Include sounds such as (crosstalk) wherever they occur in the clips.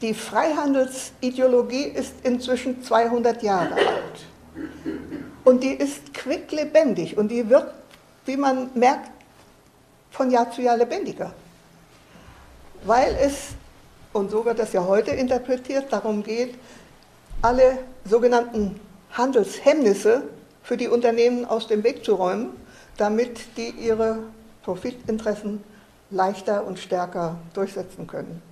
die Freihandelsideologie ist inzwischen 200 Jahre alt. Und die ist quicklebendig und die wird, wie man merkt, von Jahr zu Jahr lebendiger. Weil es, und so wird das ja heute interpretiert, darum geht, alle sogenannten Handelshemmnisse für die Unternehmen aus dem Weg zu räumen, damit die ihre Profitinteressen leichter und stärker durchsetzen können.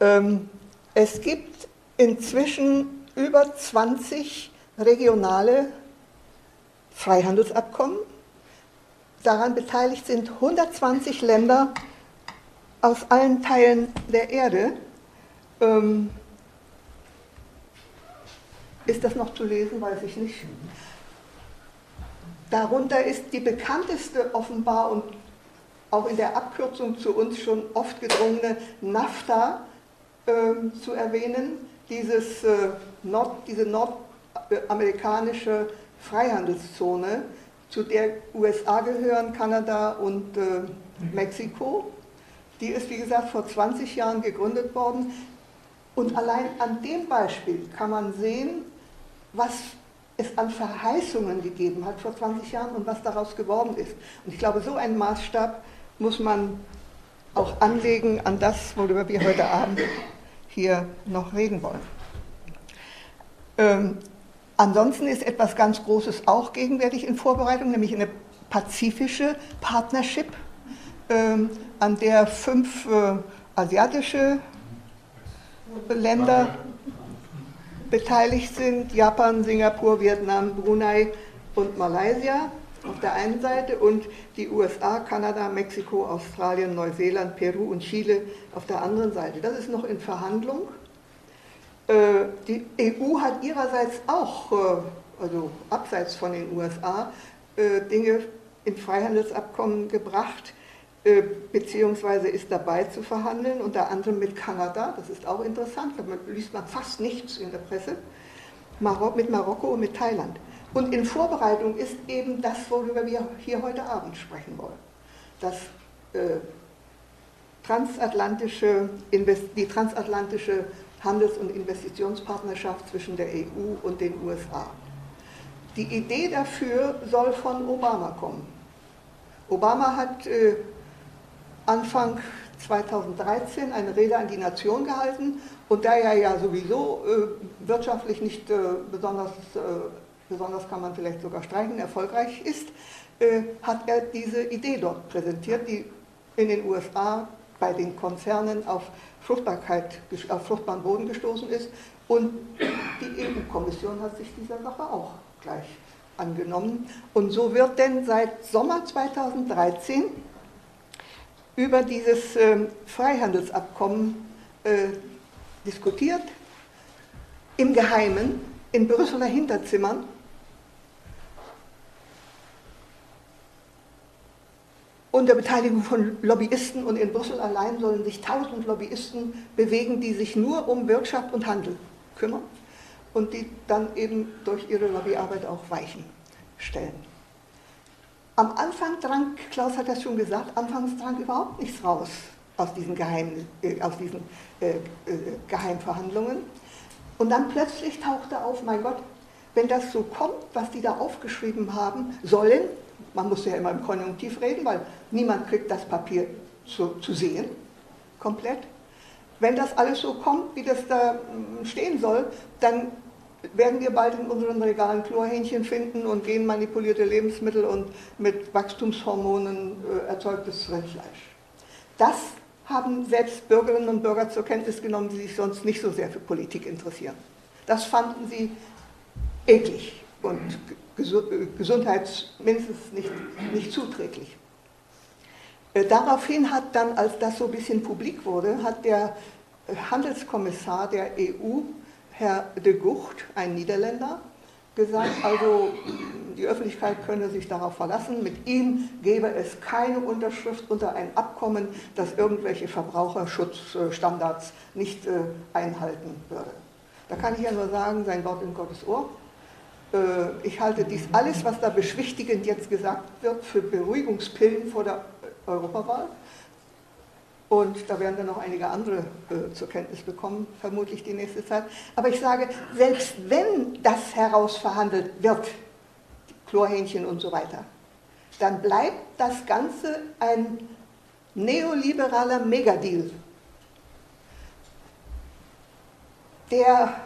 Ähm, es gibt inzwischen über 20 regionale Freihandelsabkommen. Daran beteiligt sind 120 Länder aus allen Teilen der Erde. Ähm, ist das noch zu lesen? Weiß ich nicht. Darunter ist die bekannteste offenbar und auch in der Abkürzung zu uns schon oft gedrungene NAFTA zu erwähnen, dieses, äh, Nord, diese nordamerikanische Freihandelszone, zu der USA gehören, Kanada und äh, Mexiko. Die ist, wie gesagt, vor 20 Jahren gegründet worden. Und allein an dem Beispiel kann man sehen, was es an Verheißungen gegeben hat vor 20 Jahren und was daraus geworden ist. Und ich glaube, so einen Maßstab muss man auch anlegen an das, worüber wir heute Abend hier noch reden wollen. Ähm, ansonsten ist etwas ganz Großes auch gegenwärtig in Vorbereitung, nämlich eine pazifische Partnership, ähm, an der fünf äh, asiatische Länder beteiligt sind, Japan, Singapur, Vietnam, Brunei und Malaysia auf der einen Seite und die USA, Kanada, Mexiko, Australien, Neuseeland, Peru und Chile auf der anderen Seite. Das ist noch in Verhandlung. Äh, die EU hat ihrerseits auch, äh, also abseits von den USA, äh, Dinge in Freihandelsabkommen gebracht, beziehungsweise ist dabei zu verhandeln, unter anderem mit Kanada, das ist auch interessant, da liest man fast nichts in der Presse, mit Marokko und mit Thailand. Und in Vorbereitung ist eben das, worüber wir hier heute Abend sprechen wollen. Das, äh, transatlantische, die transatlantische Handels- und Investitionspartnerschaft zwischen der EU und den USA. Die Idee dafür soll von Obama kommen. Obama hat äh, Anfang 2013 eine Rede an die Nation gehalten und da er ja sowieso äh, wirtschaftlich nicht äh, besonders äh, besonders kann man vielleicht sogar streichen, erfolgreich ist, äh, hat er diese Idee dort präsentiert, die in den USA bei den Konzernen auf Fruchtbarkeit, auf fruchtbaren Boden gestoßen ist. Und die EU-Kommission hat sich dieser Sache auch gleich angenommen. Und so wird denn seit Sommer 2013 über dieses äh, Freihandelsabkommen äh, diskutiert, im Geheimen, in Brüsseler Hinterzimmern unter Beteiligung von Lobbyisten und in Brüssel allein sollen sich tausend Lobbyisten bewegen, die sich nur um Wirtschaft und Handel kümmern und die dann eben durch ihre Lobbyarbeit auch Weichen stellen. Am Anfang drang, Klaus hat das schon gesagt, anfangs drang überhaupt nichts raus aus diesen, Geheim, äh, aus diesen äh, äh, Geheimverhandlungen. Und dann plötzlich tauchte auf, mein Gott, wenn das so kommt, was die da aufgeschrieben haben, sollen, man muss ja immer im Konjunktiv reden, weil niemand kriegt das Papier zu, zu sehen, komplett. Wenn das alles so kommt, wie das da hm, stehen soll, dann werden wir bald in unseren Regalen Chlorhähnchen finden und genmanipulierte Lebensmittel und mit Wachstumshormonen äh, erzeugtes Rindfleisch. Das haben selbst Bürgerinnen und Bürger zur Kenntnis genommen, die sich sonst nicht so sehr für Politik interessieren. Das fanden sie eklig und gesundheits mindestens nicht, nicht zuträglich. Äh, daraufhin hat dann, als das so ein bisschen publik wurde, hat der äh, Handelskommissar der EU, Herr de Gucht, ein Niederländer, gesagt, also die Öffentlichkeit könne sich darauf verlassen, mit ihm gäbe es keine Unterschrift unter ein Abkommen, das irgendwelche Verbraucherschutzstandards nicht einhalten würde. Da kann ich ja nur sagen, sein Wort in Gottes Ohr. Äh, ich halte dies alles, was da beschwichtigend jetzt gesagt wird, für Beruhigungspillen vor der Europawahl. Und da werden dann noch einige andere äh, zur Kenntnis bekommen, vermutlich die nächste Zeit. Aber ich sage, selbst wenn das herausverhandelt wird, Chlorhähnchen und so weiter, dann bleibt das Ganze ein neoliberaler Megadeal, der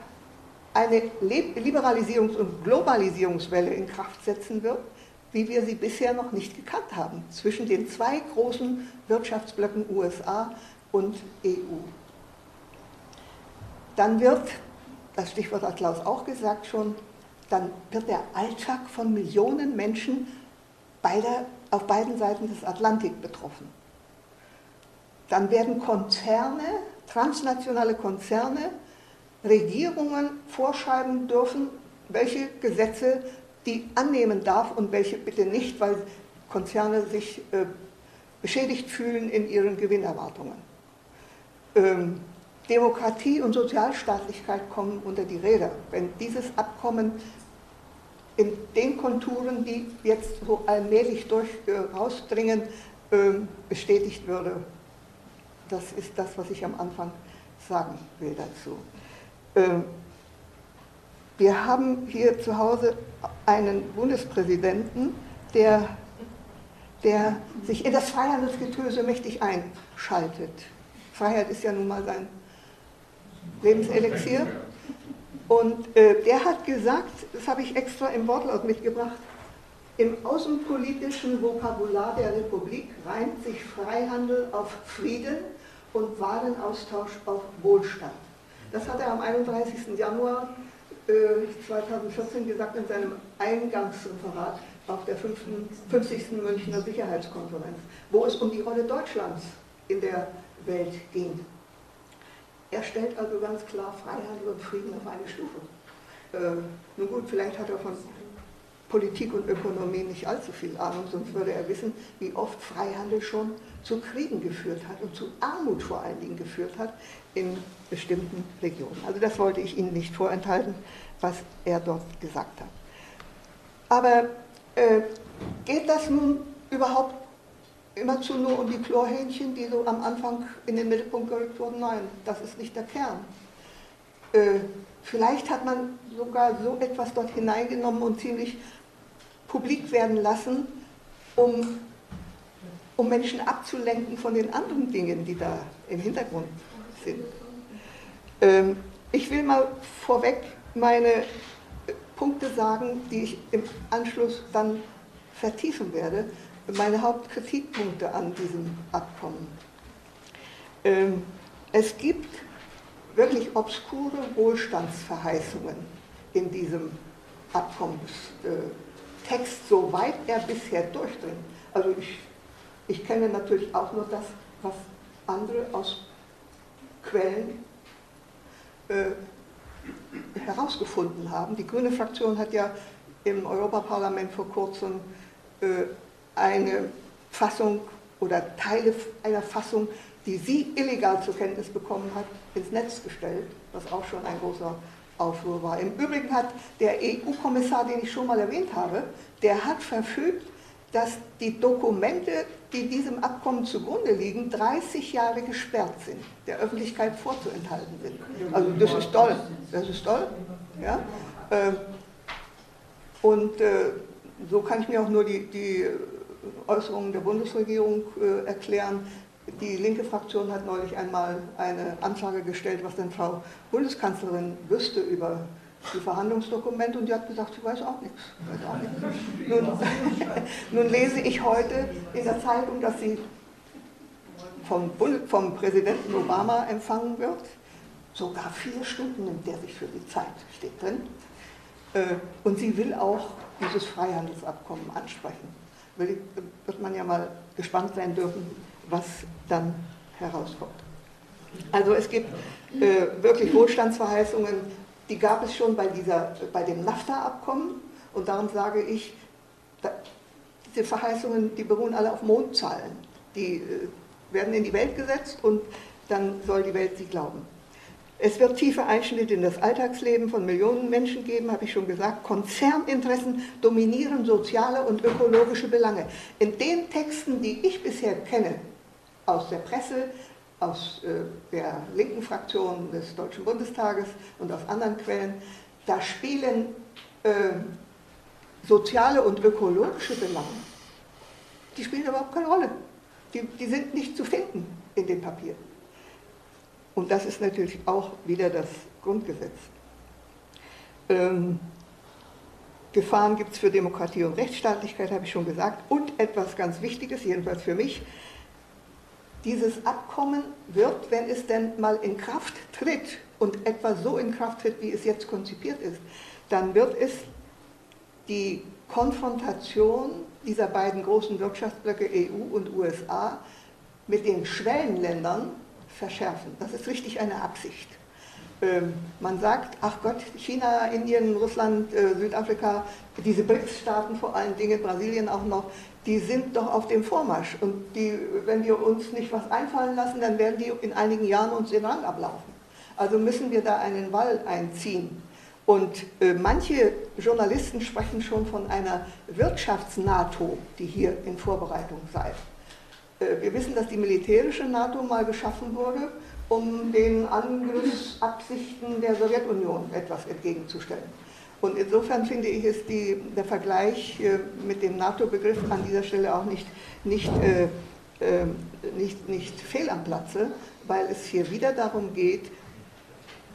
eine Liberalisierungs- und Globalisierungswelle in Kraft setzen wird, wie wir sie bisher noch nicht gekannt haben, zwischen den zwei großen Wirtschaftsblöcken USA und EU. Dann wird, das Stichwort hat Klaus auch gesagt schon, dann wird der Alltag von Millionen Menschen beider, auf beiden Seiten des Atlantik betroffen. Dann werden Konzerne, transnationale Konzerne, Regierungen vorschreiben dürfen, welche Gesetze die annehmen darf und welche bitte nicht, weil Konzerne sich äh, beschädigt fühlen in ihren Gewinnerwartungen. Ähm, Demokratie und Sozialstaatlichkeit kommen unter die Räder. Wenn dieses Abkommen in den Konturen, die jetzt so allmählich durch, äh, rausdringen, äh, bestätigt würde. Das ist das, was ich am Anfang sagen will dazu. Ähm, wir haben hier zu Hause einen Bundespräsidenten, der, der sich in das Freihandelsgetöse mächtig einschaltet. Freiheit ist ja nun mal sein Lebenselixier. Und äh, der hat gesagt, das habe ich extra im Wortlaut mitgebracht, im außenpolitischen Vokabular der Republik reimt sich Freihandel auf Frieden und Warenaustausch auf Wohlstand. Das hat er am 31. Januar äh, 2014 gesagt in seinem Eingangsreferat auf der 50. Münchner Sicherheitskonferenz, wo es um die Rolle Deutschlands in der Welt ging. Er stellt also ganz klar Freihandel und Frieden auf eine Stufe. Äh, nun gut, vielleicht hat er von Politik und Ökonomie nicht allzu viel Ahnung, sonst würde er wissen, wie oft Freihandel schon zu Kriegen geführt hat und zu Armut vor allen Dingen geführt hat in bestimmten Regionen. Also das wollte ich Ihnen nicht vorenthalten, was er dort gesagt hat. Aber äh, geht das nun überhaupt immerzu nur um die Chlorhähnchen, die so am Anfang in den Mittelpunkt gerückt wurden. Nein, das ist nicht der Kern. Äh, vielleicht hat man sogar so etwas dort hineingenommen und ziemlich publik werden lassen, um, um Menschen abzulenken von den anderen Dingen, die da im Hintergrund sind. Ähm, ich will mal vorweg meine Punkte sagen, die ich im Anschluss dann vertiefen werde meine Hauptkritikpunkte an diesem Abkommen. Ähm, es gibt wirklich obskure Wohlstandsverheißungen in diesem Abkommenstext, soweit er bisher durchdringt. Also ich, ich kenne natürlich auch nur das, was andere aus Quellen äh, herausgefunden haben. Die grüne Fraktion hat ja im Europaparlament vor kurzem äh, eine Fassung oder Teile einer Fassung, die sie illegal zur Kenntnis bekommen hat, ins Netz gestellt, was auch schon ein großer Aufruhr war. Im Übrigen hat der EU-Kommissar, den ich schon mal erwähnt habe, der hat verfügt, dass die Dokumente, die diesem Abkommen zugrunde liegen, 30 Jahre gesperrt sind, der Öffentlichkeit vorzuenthalten sind. Also das ist toll, das ist toll. Ja? Ähm, und äh, so kann ich mir auch nur die, die Äußerungen der Bundesregierung äh, erklären. Die linke Fraktion hat neulich einmal eine Anfrage gestellt, was denn Frau Bundeskanzlerin wüsste über die Verhandlungsdokumente und die hat gesagt, sie weiß auch nichts. Weiß auch nichts. Nun, (laughs) nun, lese ich heute in der Zeitung, dass sie vom, vom Präsidenten Obama empfangen wird. Sogar vier Stunden nimmt der sich für die Zeit, steht drin. Äh, und sie will auch dieses Freihandelsabkommen ansprechen wird man ja mal gespannt sein dürfen, was dann herauskommt. Also es gibt äh, wirklich Wohlstandsverheißungen, die gab es schon bei, dieser, bei dem NAFTA-Abkommen und darum sage ich, diese Verheißungen, die beruhen alle auf Mondzahlen. Die äh, werden in die Welt gesetzt und dann soll die Welt sie glauben. Es wird tiefe Einschnitte in das Alltagsleben von Millionen Menschen geben, habe ich schon gesagt. Konzerninteressen dominieren soziale und ökologische Belange. In den Texten, die ich bisher kenne, aus der Presse, aus äh, der linken Fraktion des Deutschen Bundestages und aus anderen Quellen, da spielen äh, soziale und ökologische Belange, die spielen überhaupt keine Rolle. Die, die sind nicht zu finden in den Papieren. Und das ist natürlich auch wieder das Grundgesetz. Ähm, Gefahren gibt es für Demokratie und Rechtsstaatlichkeit, habe ich schon gesagt. Und etwas ganz Wichtiges, jedenfalls für mich, dieses Abkommen wird, wenn es denn mal in Kraft tritt und etwa so in Kraft tritt, wie es jetzt konzipiert ist, dann wird es die Konfrontation dieser beiden großen Wirtschaftsblöcke EU und USA mit den Schwellenländern verschärfen. Das ist richtig eine Absicht. Ähm, man sagt, ach Gott, China, Indien, Russland, äh, Südafrika, diese BRICS-Staaten vor allen Dingen, Brasilien auch noch, die sind doch auf dem Vormarsch. Und die, wenn wir uns nicht was einfallen lassen, dann werden die in einigen Jahren uns den Rang ablaufen. Also müssen wir da einen Wall einziehen. Und äh, manche Journalisten sprechen schon von einer Wirtschafts-NATO, die hier in Vorbereitung sei. Äh, wir wissen, dass die militärische NATO mal geschaffen wurde, um den Angriffsabsichten der Sowjetunion etwas entgegenzustellen. Und insofern finde ich, ist die, der Vergleich äh, mit dem NATO-Begriff an dieser Stelle auch nicht, nicht, äh, äh, nicht, nicht fehl am Platze, weil es hier wieder darum geht,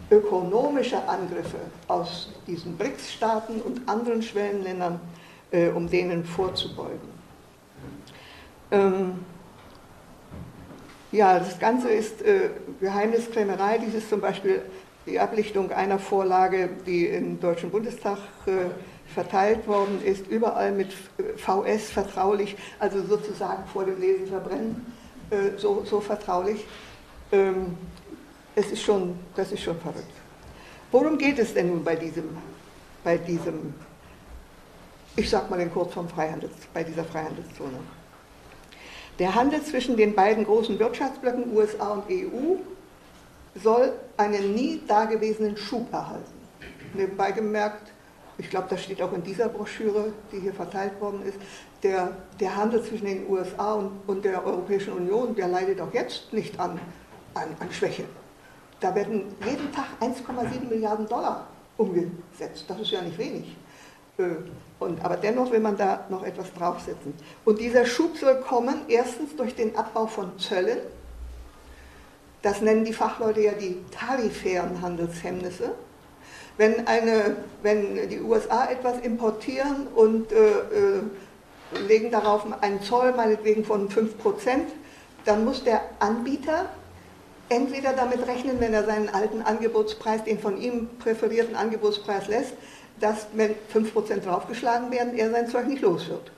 ökonomische Angriffe aus diesen BRICS-Staaten und anderen Schwellenländern, äh, um denen vorzubeugen. Ähm, ja, das Ganze ist äh, Geheimniskrämerei. Dies ist zum Beispiel die Ablichtung einer Vorlage, die im Deutschen Bundestag äh, verteilt worden ist, überall mit VS vertraulich, also sozusagen vor dem Lesen verbrennen, äh, so, so vertraulich. Ähm, es ist schon, das ist schon verrückt. Worum geht es denn nun bei diesem, bei diesem ich sag mal in Kurzform Freihandels, bei dieser Freihandelszone? Der Handel zwischen den beiden großen Wirtschaftsblöcken USA und EU soll einen nie dagewesenen Schub erhalten. Nebenbei gemerkt, ich glaube, das steht auch in dieser Broschüre, die hier verteilt worden ist, der, der Handel zwischen den USA und, und, der Europäischen Union, der leidet auch jetzt nicht an, an, an Schwäche. Da werden jeden Tag 1,7 Milliarden Dollar umgesetzt. Das ist ja nicht wenig. Äh, und, aber dennoch will man da noch etwas draufsetzen. Und dieser Schub soll kommen, erstens durch den Abbau von Zöllen, das nennen die Fachleute ja die tarifären Handelshemmnisse. Wenn, eine, wenn die USA etwas importieren und äh, äh, legen darauf einen Zoll, meinetwegen von 5%, dann muss der Anbieter entweder damit rechnen, wenn er seinen alten Angebotspreis, den von ihm präferierten Angebotspreis lässt, dass, wenn 5% draufgeschlagen werden, er sein Zeug nicht los wird.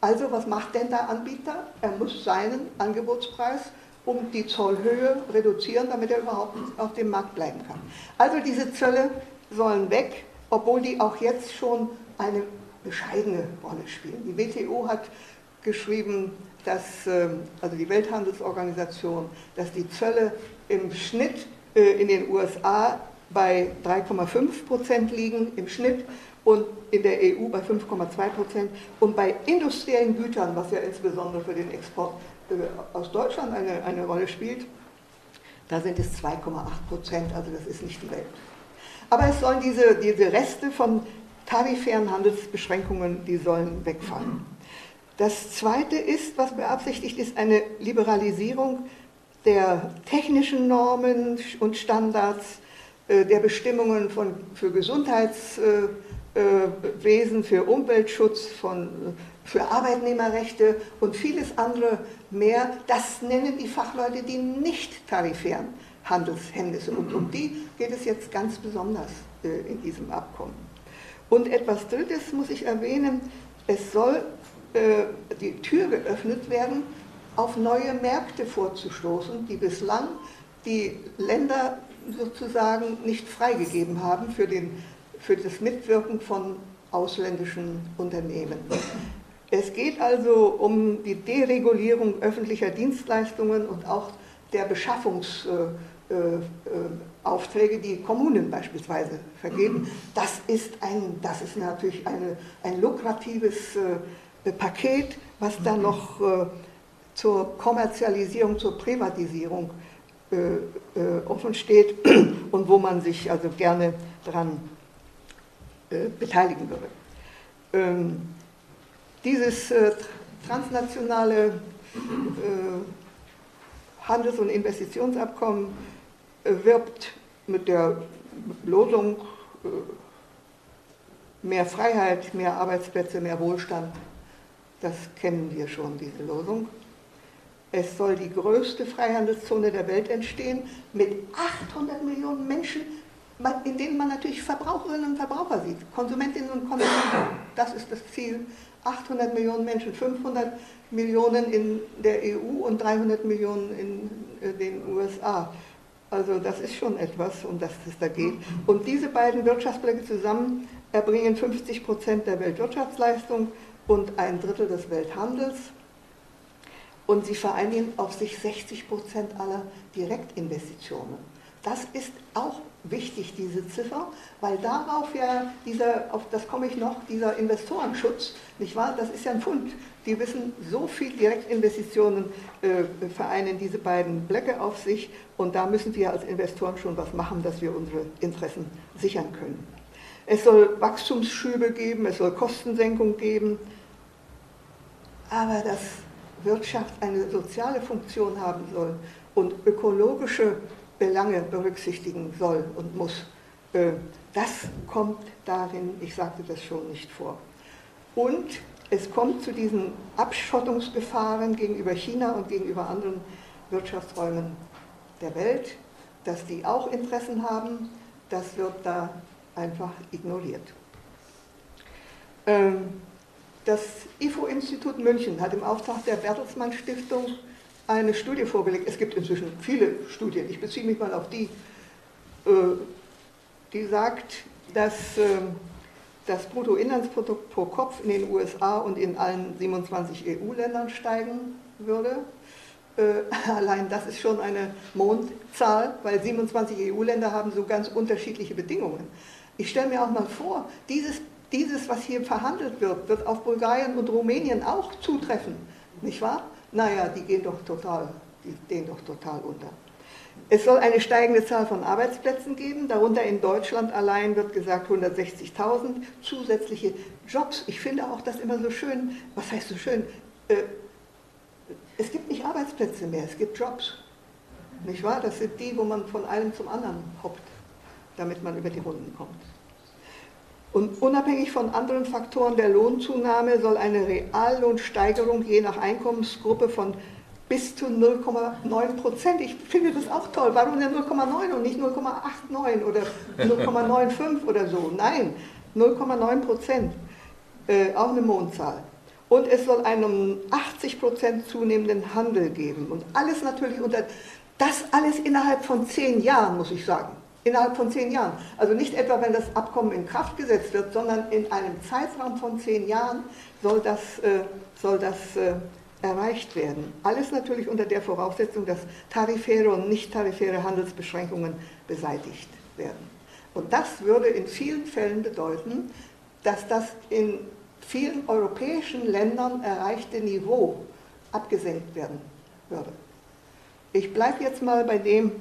Also was macht denn der Anbieter? Er muss seinen Angebotspreis um die Zollhöhe reduzieren, damit er überhaupt auf dem Markt bleiben kann. Also diese Zölle sollen weg, obwohl die auch jetzt schon eine bescheidene Rolle spielen. Die WTO hat geschrieben, dass, ähm, also die Welthandelsorganisation, dass die Zölle im Schnitt äh, in den USA bei 3,5 Prozent liegen im Schnitt und in der EU bei 5,2 Prozent und bei industriellen Gütern, was ja insbesondere für den Export aus Deutschland eine, eine Rolle spielt, da sind es 2,8 Prozent, also das ist nicht die Welt. Aber es sollen diese, diese Reste von tarifären Handelsbeschränkungen, die sollen wegfallen. Das Zweite ist, was beabsichtigt ist, eine Liberalisierung der technischen Normen und Standards, äh, der Bestimmungen von, für Gesundheitswesen, äh, für Umweltschutz, von für Arbeitnehmerrechte und vieles andere mehr. Das nennen die Fachleute die nicht tarifären Handelshemmnisse. Und um die geht es jetzt ganz besonders äh, in diesem Abkommen. Und etwas Drittes muss ich erwähnen, es soll äh, die Tür geöffnet werden, auf neue Märkte vorzustoßen, die bislang die Länder sozusagen nicht freigegeben haben für, den, für das Mitwirken von ausländischen Unternehmen. Es geht also um die Deregulierung öffentlicher Dienstleistungen und auch der Beschaffungsaufträge, die Kommunen beispielsweise vergeben. Das ist, ein, das ist natürlich eine, ein lukratives äh, Paket, was da noch äh, zur Kommerzialisierung, zur Privatisierung äh, äh, offen steht (clears throat) und wo man sich also gerne daran äh, beteiligen würde. Dieses äh, transnationale äh, Handels- und Investitionsabkommen äh, wirbt mit der Losung mehr Freiheit, mehr Arbeitsplätze, mehr Wohlstand. Das kennen wir schon, diese Losung. Es soll die größte Freihandelszone der Welt entstehen mit 800 Millionen Menschen, in denen man natürlich Verbraucherinnen und Verbraucher sieht, Konsumentinnen und Konsumenten. Das ist das Ziel. 800 Millionen Menschen, 500 Millionen in der EU und 300 Millionen in äh, den USA. Also das ist schon etwas, um das es da geht. Und diese beiden Wirtschaftsblöcke zusammen erbringen 50 Prozent der Weltwirtschaftsleistung und ein Drittel des Welthandels. Und sie vereinigen auf sich 60 Prozent aller Direktinvestitionen. Das ist auch wichtig, diese Ziffer, weil darauf ja dieser, auf das komme ich noch, dieser Investorenschutz, nicht wahr? Das ist ja ein Fund. Die wissen, so viel Direktinvestitionen äh, vereinen diese beiden Blöcke auf sich und da müssen wir als Investoren schon was machen, dass wir unsere Interessen sichern können. Es soll Wachstumsschübe geben, es soll Kostensenkung geben, aber dass Wirtschaft eine soziale Funktion haben soll und ökologische Belange berücksichtigen soll und muss. Äh, das kommt darin, ich sagte das schon, nicht vor. Und es kommt zu diesen Abschottungsgefahren gegenüber China und gegenüber anderen Wirtschaftsräumen der Welt, dass die auch Interessen haben, das wird da einfach ignoriert. Ähm, das IFO-Institut München hat im Auftrag der Bertelsmann Stiftung eine Studie vorgelegt. Es gibt inzwischen viele Studien, ich beziehe mich mal auf die, äh, die sagt, dass ähm, das Bruttoinlandsprodukt pro Kopf in den USA und in allen 27 EU-Ländern steigen würde. Äh, (laughs) allein das ist schon eine Mondzahl, weil 27 EU-Länder haben so ganz unterschiedliche Bedingungen. Ich stelle mir auch mal vor, dieses, dieses, was hier verhandelt wird, wird auf Bulgarien und Rumänien auch zutreffen, nicht wahr? Naja, die gehen doch total, die gehen doch total unter. Es soll eine steigende Zahl von Arbeitsplätzen geben, darunter in Deutschland allein wird gesagt 160.000 zusätzliche Jobs. Ich finde auch das immer so schön, was heißt so schön? Äh, es gibt nicht Arbeitsplätze mehr, es gibt Jobs. Nicht wahr? Das sind die, wo man von einem zum anderen hoppt, damit man über die Runden kommt. Und unabhängig von anderen Faktoren der Lohnzunahme soll eine Reallohnsteigerung je nach Einkommensgruppe von bis zu 0,9 Prozent. Ich finde das auch toll. Warum denn 0,9 und nicht 0,89 oder 0,95 oder so? Nein, 0,9 Prozent. Äh, auch eine Mondzahl. Und es soll einen 80 Prozent zunehmenden Handel geben. Und alles natürlich unter, das alles innerhalb von zehn Jahren, muss ich sagen innerhalb von zehn Jahren. Also nicht etwa, wenn das Abkommen in Kraft gesetzt wird, sondern in einem Zeitraum von zehn Jahren soll das, äh, soll das äh, erreicht werden. Alles natürlich unter der Voraussetzung, dass tarifäre und nicht tarifäre Handelsbeschränkungen beseitigt werden. Und das würde in vielen Fällen bedeuten, dass das in vielen europäischen Ländern erreichte Niveau abgesenkt werden würde. Ich bleibe jetzt mal bei dem,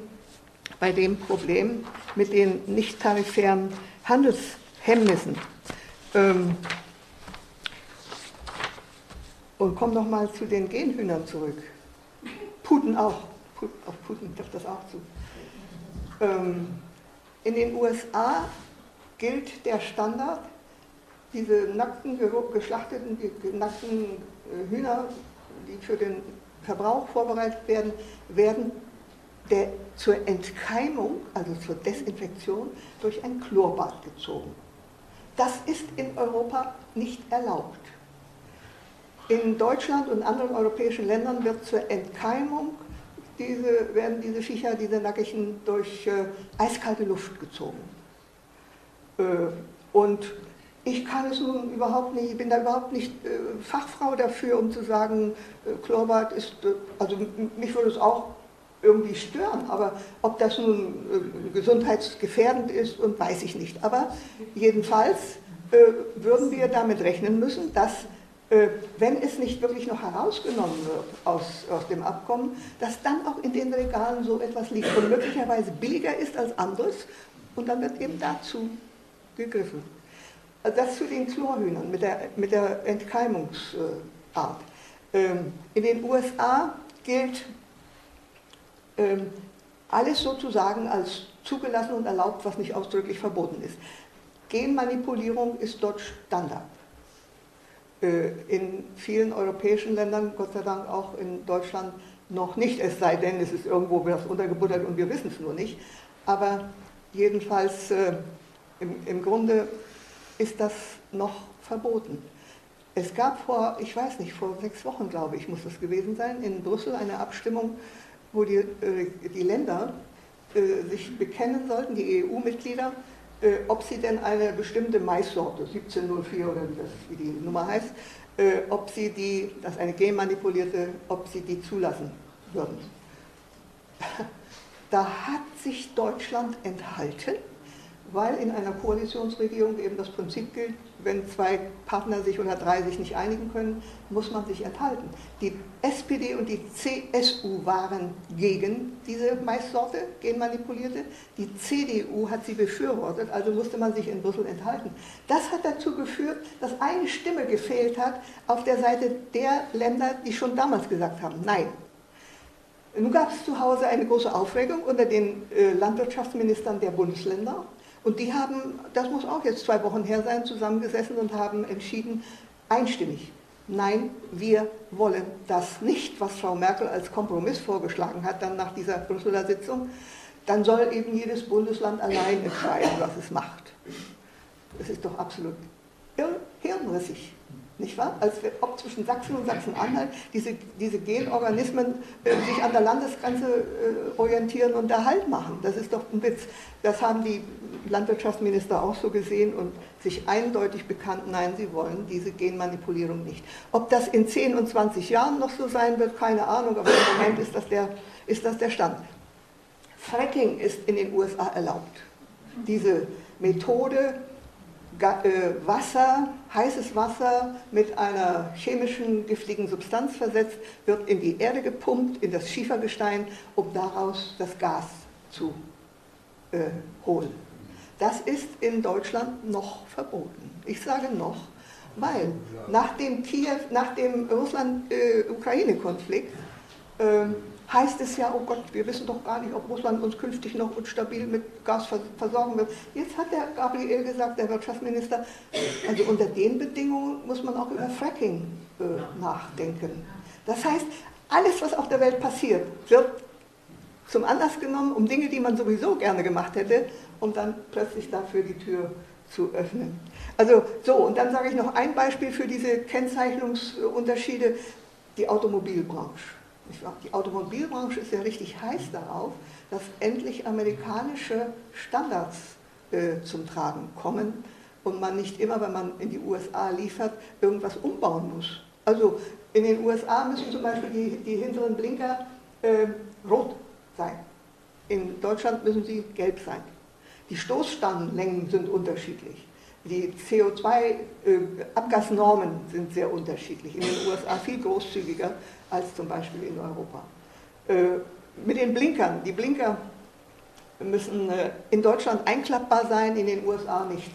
bei dem Problem mit den nicht tarifären Handelshemmnissen. Ähm, und komme nochmal zu den Genhühnern zurück. Putin auch. Auf Putin trifft das auch zu. Ähm, in den USA gilt der Standard, diese nackten, geschlachteten, nackten äh, Hühner, die für den Verbrauch vorbereitet werden, werden der zur Entkeimung, also zur Desinfektion, durch ein Chlorbad gezogen. Das ist in Europa nicht erlaubt. In Deutschland und anderen europäischen Ländern wird zur Entkeimung diese, werden diese Viecher, diese Nackigen, durch äh, eiskalte Luft gezogen. Äh, und ich kann es nun überhaupt nicht, ich bin da überhaupt nicht äh, Fachfrau dafür, um zu sagen, äh, Chlorbad ist, äh, also mich würde es auch irgendwie stören. Aber ob das nun äh, gesundheitsgefährdend ist, und weiß ich nicht. Aber jedenfalls äh, würden wir damit rechnen müssen, dass äh, wenn es nicht wirklich noch herausgenommen wird aus, aus dem Abkommen, dass dann auch in den Regalen so etwas liegt und möglicherweise billiger ist als anderes und dann wird eben dazu gegriffen. Also das zu den Chlorhühnern mit der, mit der Entkeimungsart. Ähm, in den USA gilt ähm, alles sozusagen als zugelassen und erlaubt, was nicht ausdrücklich verboten ist. Genmanipulierung ist dort Standard. Äh, in vielen europäischen Ländern, Gott sei Dank auch in Deutschland noch nicht, es sei denn, es ist irgendwo was untergebuttert und wir wissen es nur nicht. Aber jedenfalls äh, im, im Grunde ist das noch verboten. Es gab vor, ich weiß nicht, vor sechs Wochen, glaube ich, muss das gewesen sein, in Brüssel eine Abstimmung, wo die, äh, die Länder äh, sich bekennen sollten, die EU-Mitglieder, äh, ob sie denn eine bestimmte Maissorte, 1704 oder wie, das, wie die Nummer heißt, äh, ob sie die, das ist eine genmanipulierte, ob sie die zulassen würden. Da hat sich Deutschland enthalten weil in einer Koalitionsregierung eben das Prinzip gilt, wenn zwei Partner sich oder drei sich nicht einigen können, muss man sich enthalten. Die SPD und die CSU waren gegen diese Maissorte, genmanipulierte. Die CDU hat sie befürwortet, also musste man sich in Brüssel enthalten. Das hat dazu geführt, dass eine Stimme gefehlt hat auf der Seite der Länder, die schon damals gesagt haben, nein. Nun gab es zu Hause eine große Aufregung unter den äh, Landwirtschaftsministern der Bundesländer und die haben, das muss auch jetzt zwei Wochen her sein, zusammengesessen und haben entschieden, einstimmig, nein, wir wollen das nicht, was Frau Merkel als Kompromiss vorgeschlagen hat, dann nach dieser Brüsseler Sitzung. Dann soll eben jedes Bundesland allein entscheiden, was es macht. Das ist doch absolut hirnrissig. Nicht wahr? Als ob zwischen Sachsen und Sachsen-Anhalt diese, diese Genorganismen äh, sich an der Landesgrenze äh, orientieren und da Halt machen. Das ist doch ein Witz. Das haben die Landwirtschaftsminister auch so gesehen und sich eindeutig bekannt, nein, sie wollen diese Genmanipulierung nicht. Ob das in 10 und 20 Jahren noch so sein wird, keine Ahnung, aber im Moment ist das der, ist das der Stand. Fracking ist in den USA erlaubt. Diese Methode, Wasser, heißes Wasser mit einer chemischen giftigen Substanz versetzt, wird in die Erde gepumpt, in das Schiefergestein, um daraus das Gas zu äh, holen. Das ist in Deutschland noch verboten. Ich sage noch, weil nach dem Kiew, nach dem Russland-Ukraine-Konflikt äh, heißt es ja, oh Gott, wir wissen doch gar nicht, ob Russland uns künftig noch stabil mit Gas versorgen wird. Jetzt hat der Gabriel gesagt, der Wirtschaftsminister, also unter den Bedingungen muss man auch über Fracking äh, nachdenken. Das heißt, alles, was auf der Welt passiert, wird zum Anlass genommen, um Dinge, die man sowieso gerne gemacht hätte, um dann plötzlich dafür die Tür zu öffnen. Also so, und dann sage ich noch ein Beispiel für diese Kennzeichnungsunterschiede, die Automobilbranche. Die Automobilbranche ist ja richtig heiß darauf, dass endlich amerikanische Standards äh, zum Tragen kommen und man nicht immer, wenn man in die USA liefert, irgendwas umbauen muss. Also in den USA müssen zum Beispiel die, die hinteren Blinker äh, rot sein. In Deutschland müssen sie gelb sein. Die Stoßstangenlängen sind unterschiedlich. Die CO2-Abgasnormen äh, sind sehr unterschiedlich. In den USA viel großzügiger als zum Beispiel in Europa. Äh, mit den Blinkern. Die Blinker müssen äh, in Deutschland einklappbar sein, in den USA nicht.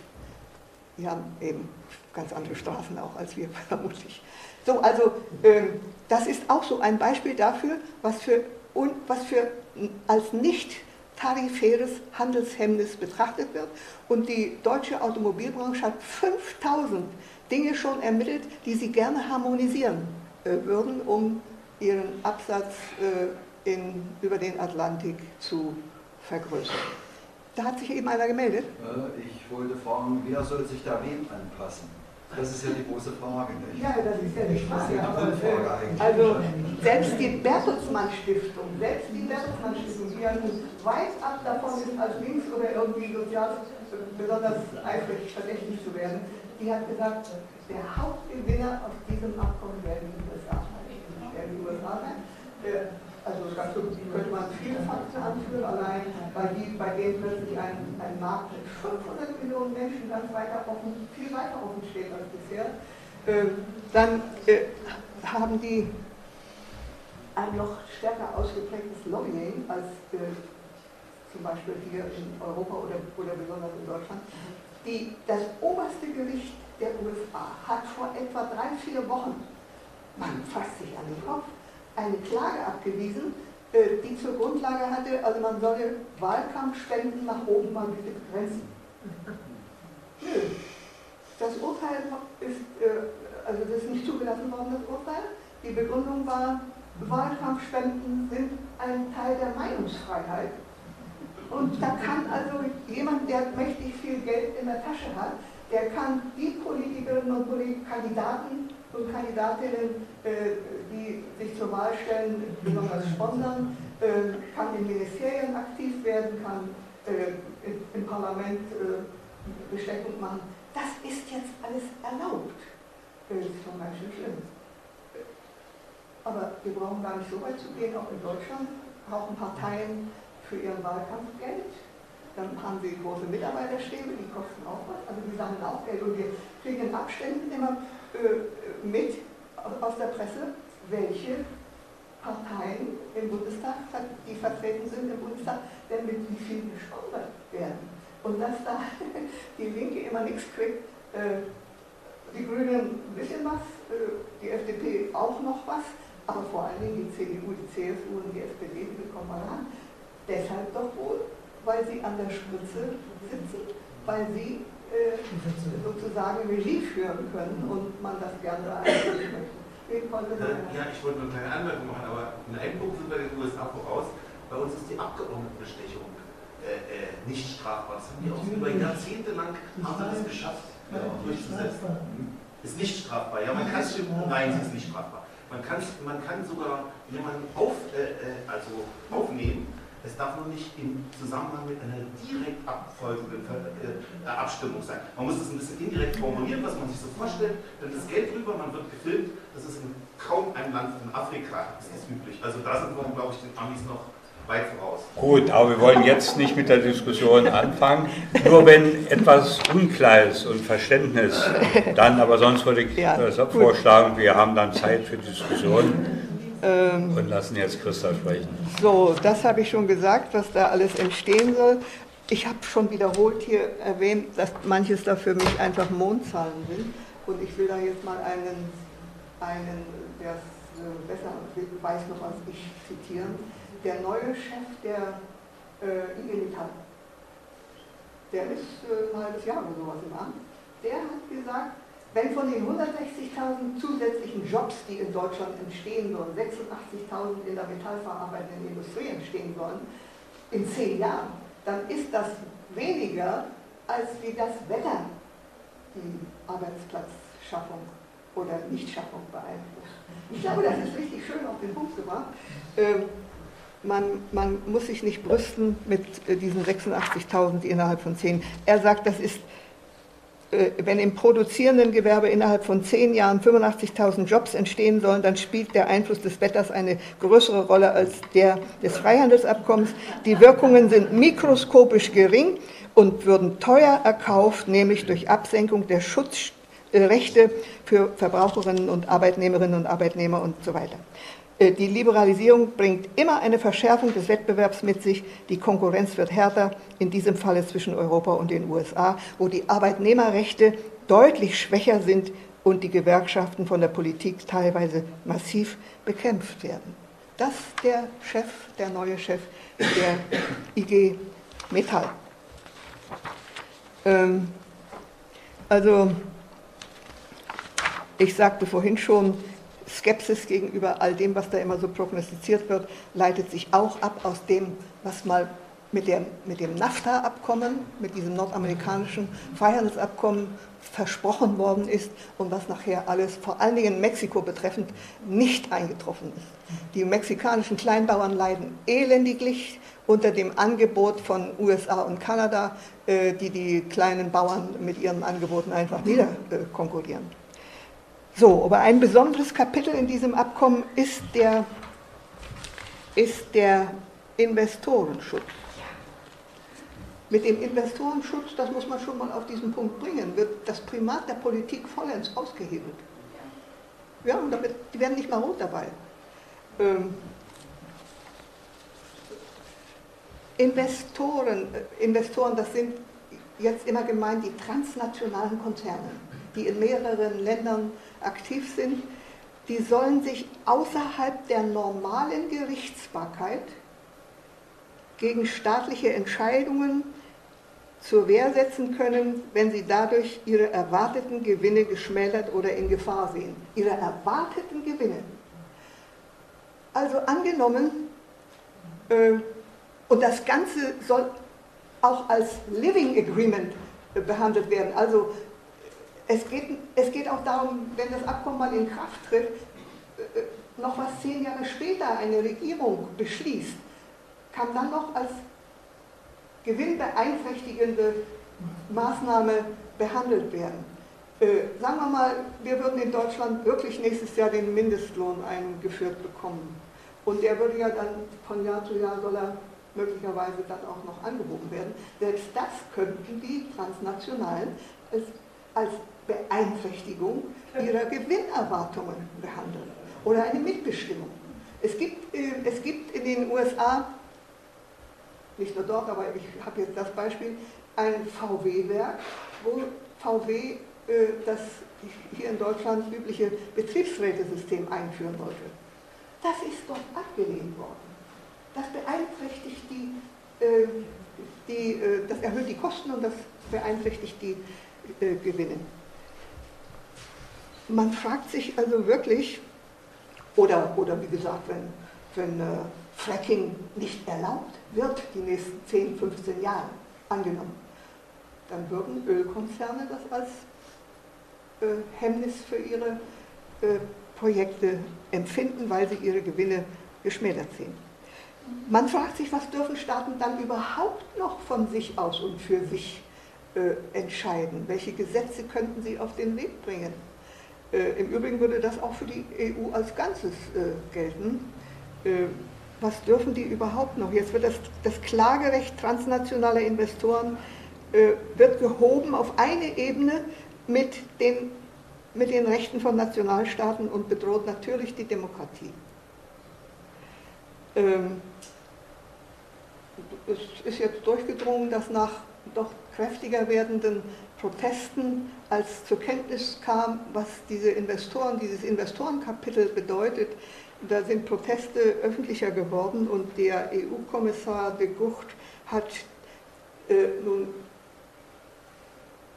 Die haben eben ganz andere Straßen auch als wir (laughs) vermutlich. So, also ähm, das ist auch so ein Beispiel dafür, was für, was für als nicht tarifäres Handelshemmnis betrachtet wird. Und die deutsche Automobilbranche hat 5000 Dinge schon ermittelt, die sie gerne harmonisieren äh, würden, um ihren Absatz äh, in, über den Atlantik zu vergrößern. Da hat sich eben einer gemeldet. Äh, ich wollte fragen, wer soll sich da wem anpassen? Das ist ja die große Frage. Nicht? Ja, das ist ja die Frage. Ja die Grundfrage also selbst die Bertelsmann Stiftung, selbst die Bertelsmann Stiftung, die ja weit ab davon ist, als links oder irgendwie sozial besonders eifrig verdächtig zu werden, die hat gesagt, der Hauptgewinner aus diesem Abkommen werden die USA sein. Werden die USA sein. Also dazu könnte man viele Fakten anführen, allein weil die, bei denen plötzlich ein, ein Markt mit 500 Millionen Menschen ganz weiter offen, viel weiter offen steht als bisher. Äh, dann äh, haben die ein noch stärker ausgeprägtes Lobbying als äh, zum Beispiel hier in Europa oder, oder besonders in Deutschland. Die, das oberste Gericht der USA hat vor etwa drei, vier Wochen, man fasst sich an den Kopf, eine Klage abgewiesen, äh, die zur Grundlage hatte, also man solle Wahlkampfspenden nach oben mal bitte begrenzen. (laughs) Nö. Das Urteil ist, äh, also das ist nicht zugelassen worden, das Urteil. Die Begründung war, Wahlkampfspenden sind ein Teil der Meinungsfreiheit. Und da kann also jemand, der mächtig viel Geld in der Tasche hat, der kann die Politikerinnen und Politiker, Kandidaten und Kandidatinnen, äh, die sich zur Wahl stellen, besonders sponsern, äh, kann in Ministerien aktiv werden, kann äh, im Parlament Bestechung machen. Das ist jetzt alles erlaubt. Das ist schon ganz schön schlimm. Aber wir brauchen gar nicht so weit zu gehen, auch in Deutschland brauchen Parteien für ihren Wahlkampf Geld. Dann haben sie große Mitarbeiterstäbe, die kosten auch was, also die sammeln auch Geld. Und wir kriegen in Abständen immer äh, mit aus der Presse, welche Parteien im Bundestag, die vertreten sind im Bundestag, denn mit wie viel gesponsert werden. Und dass da (laughs) die Linke immer nichts kriegt, äh, die Grünen ein bisschen was, äh, die FDP auch noch was, aber vor allen Dingen die CDU, die CSU und die SPD, die bekommen mal an. Deshalb doch wohl, weil sie an der Spitze sitzen, weil sie sozusagen Regie führen können und man das gerne einsetzen möchte. Äh, ja, ich wollte nur eine kleine Anmerkung machen, aber in einem Punkt sind wir den USA voraus. Bei uns ist die Abgeordnetenbestechung äh, äh, nicht strafbar. Das haben die auch über Jahrzehnte lang haben das geschafft, ja, durchzusetzen. Ist nicht strafbar. Ja, man kann es nein, sie ist nicht strafbar. Man, man kann sogar jemanden auf, äh, also aufnehmen es darf nur nicht im Zusammenhang mit einer direkt abfolgenden äh, Abstimmung sein. Man muss es ein bisschen indirekt formulieren, was man sich so vorstellt. Dann das Geld drüber, man wird gefilmt. Das ist in kaum einem Land in Afrika ist das üblich. Also da sind wir, glaube ich, den Amis noch weit voraus. Gut, aber wir wollen jetzt nicht mit der Diskussion anfangen. Nur wenn etwas unklar ist und Verständnis, dann, aber sonst würde ich ja, vorschlagen, wir haben dann Zeit für Diskussionen. Ähm, Und lassen jetzt Christa sprechen. So, das habe ich schon gesagt, was da alles entstehen soll. Ich habe schon wiederholt hier erwähnt, dass manches da für mich einfach Mondzahlen sind. Und ich will da jetzt mal einen, einen der es äh, besser weiß noch als ich, zitieren. Der neue Chef der äh, IG Metall, der ist äh, ein halbes Jahr oder sowas im Amt, der hat gesagt, wenn von den 160.000 zusätzlichen Jobs, die in Deutschland entstehen sollen, 86.000 in der metallverarbeitenden Industrie entstehen sollen, in zehn Jahren, dann ist das weniger, als wie das Wetter die Arbeitsplatzschaffung oder Nichtschaffung beeinflusst. Ich glaube, das ist richtig schön auf den Punkt gebracht. Ähm, man, man, muss sich nicht brüsten mit äh, diesen 86.000, die innerhalb von zehn. Er sagt, das ist wenn im produzierenden Gewerbe innerhalb von zehn Jahren 85.000 Jobs entstehen sollen, dann spielt der Einfluss des Wetters eine größere Rolle als der des Freihandelsabkommens. Die Wirkungen sind mikroskopisch gering und würden teuer erkauft, nämlich durch Absenkung der Schutzrechte für Verbraucherinnen und Arbeitnehmerinnen und Arbeitnehmer und so weiter. Äh, die Liberalisierung bringt immer eine Verschärfung des Wettbewerbs mit sich. Die Konkurrenz wird härter, in diesem Falle zwischen Europa und den USA, wo die Arbeitnehmerrechte deutlich schwächer sind und die Gewerkschaften von der Politik teilweise massiv bekämpft werden. Das der Chef, der neue Chef der IG Metall. Ähm, also, ich sagte vorhin schon, Skepsis gegenüber all dem, was da immer so prognostiziert wird, leitet sich auch ab aus dem, was mal mit, der, mit dem NAFTA-Abkommen, mit diesem nordamerikanischen Freihandelsabkommen versprochen worden ist und was nachher alles, vor allen Dingen Mexiko betreffend, nicht eingetroffen ist. Die mexikanischen Kleinbauern leiden elendiglich unter dem Angebot von USA und Kanada, äh, die die kleinen Bauern mit ihren Angeboten einfach niederkonkurrieren. So, aber ein besonderes Kapitel in diesem Abkommen ist der, ist der Investorenschutz. Mit dem Investorenschutz, das muss man schon mal auf diesen Punkt bringen, wird das Primat der Politik vollends ausgehebelt. Ja, und damit, die werden nicht mal rot dabei. Ähm, Investoren, äh, Investoren, das sind jetzt immer gemeint die transnationalen Konzerne, die in mehreren Ländern aktiv sind, die sollen sich außerhalb der normalen Gerichtsbarkeit gegen staatliche Entscheidungen zur Wehr setzen können, wenn sie dadurch ihre erwarteten Gewinne geschmälert oder in Gefahr sehen. Ihre erwarteten Gewinne. Also angenommen, äh, und das Ganze soll auch als Living Agreement äh, behandelt werden. Also es geht, es geht auch darum, wenn das Abkommen mal in Kraft tritt, äh, äh, noch was zehn Jahre später eine Regierung beschließt, kann dann noch als gewinnbeeinträchtigende Maßnahme behandelt werden. Äh, sagen wir mal, wir würden in Deutschland wirklich nächstes Jahr den Mindestlohn eingeführt bekommen. Und der würde ja dann von Jahr zu Jahr soll er möglicherweise dann auch noch angehoben werden. Selbst das könnten die Transnationalen als, als Beeinträchtigung ihrer Gewinnerwartungen behandeln oder eine Mitbestimmung. Es gibt, äh, es gibt in den USA, nicht nur dort, aber ich habe jetzt das Beispiel, ein VW-Werk, wo VW äh, das hier in Deutschland übliche Betriebsrätesystem einführen wollte. Das ist dort abgelehnt worden. Das beeinträchtigt die, äh, die das erhöht die Kosten und das beeinträchtigt die Gewinne. Man fragt sich also wirklich, oder, oder wie gesagt, wenn, wenn äh, Fracking nicht erlaubt wird, die nächsten 10, 15 Jahre angenommen, dann würden Ölkonzerne das als äh, Hemmnis für ihre äh, Projekte empfinden, weil sie ihre Gewinne geschmälert sehen. Man fragt sich, was dürfen Staaten dann überhaupt noch von sich aus und für sich äh, entscheiden? Welche Gesetze könnten sie auf den Weg bringen? Äh, Im Übrigen würde das auch für die EU als Ganzes äh, gelten. Äh, was dürfen die überhaupt noch? Jetzt wird das, das Klagerecht transnationaler Investoren wird gehoben auf eine Ebene mit den, mit den Rechten von Nationalstaaten und bedroht natürlich die Demokratie. Ähm, es ist jetzt durchgedrungen, dass nach doch kräftiger werdenden Protesten, als zur Kenntnis kam, was diese Investoren, dieses Investorenkapitel bedeutet, da sind Proteste öffentlicher geworden und der EU-Kommissar de Gucht hat äh, nun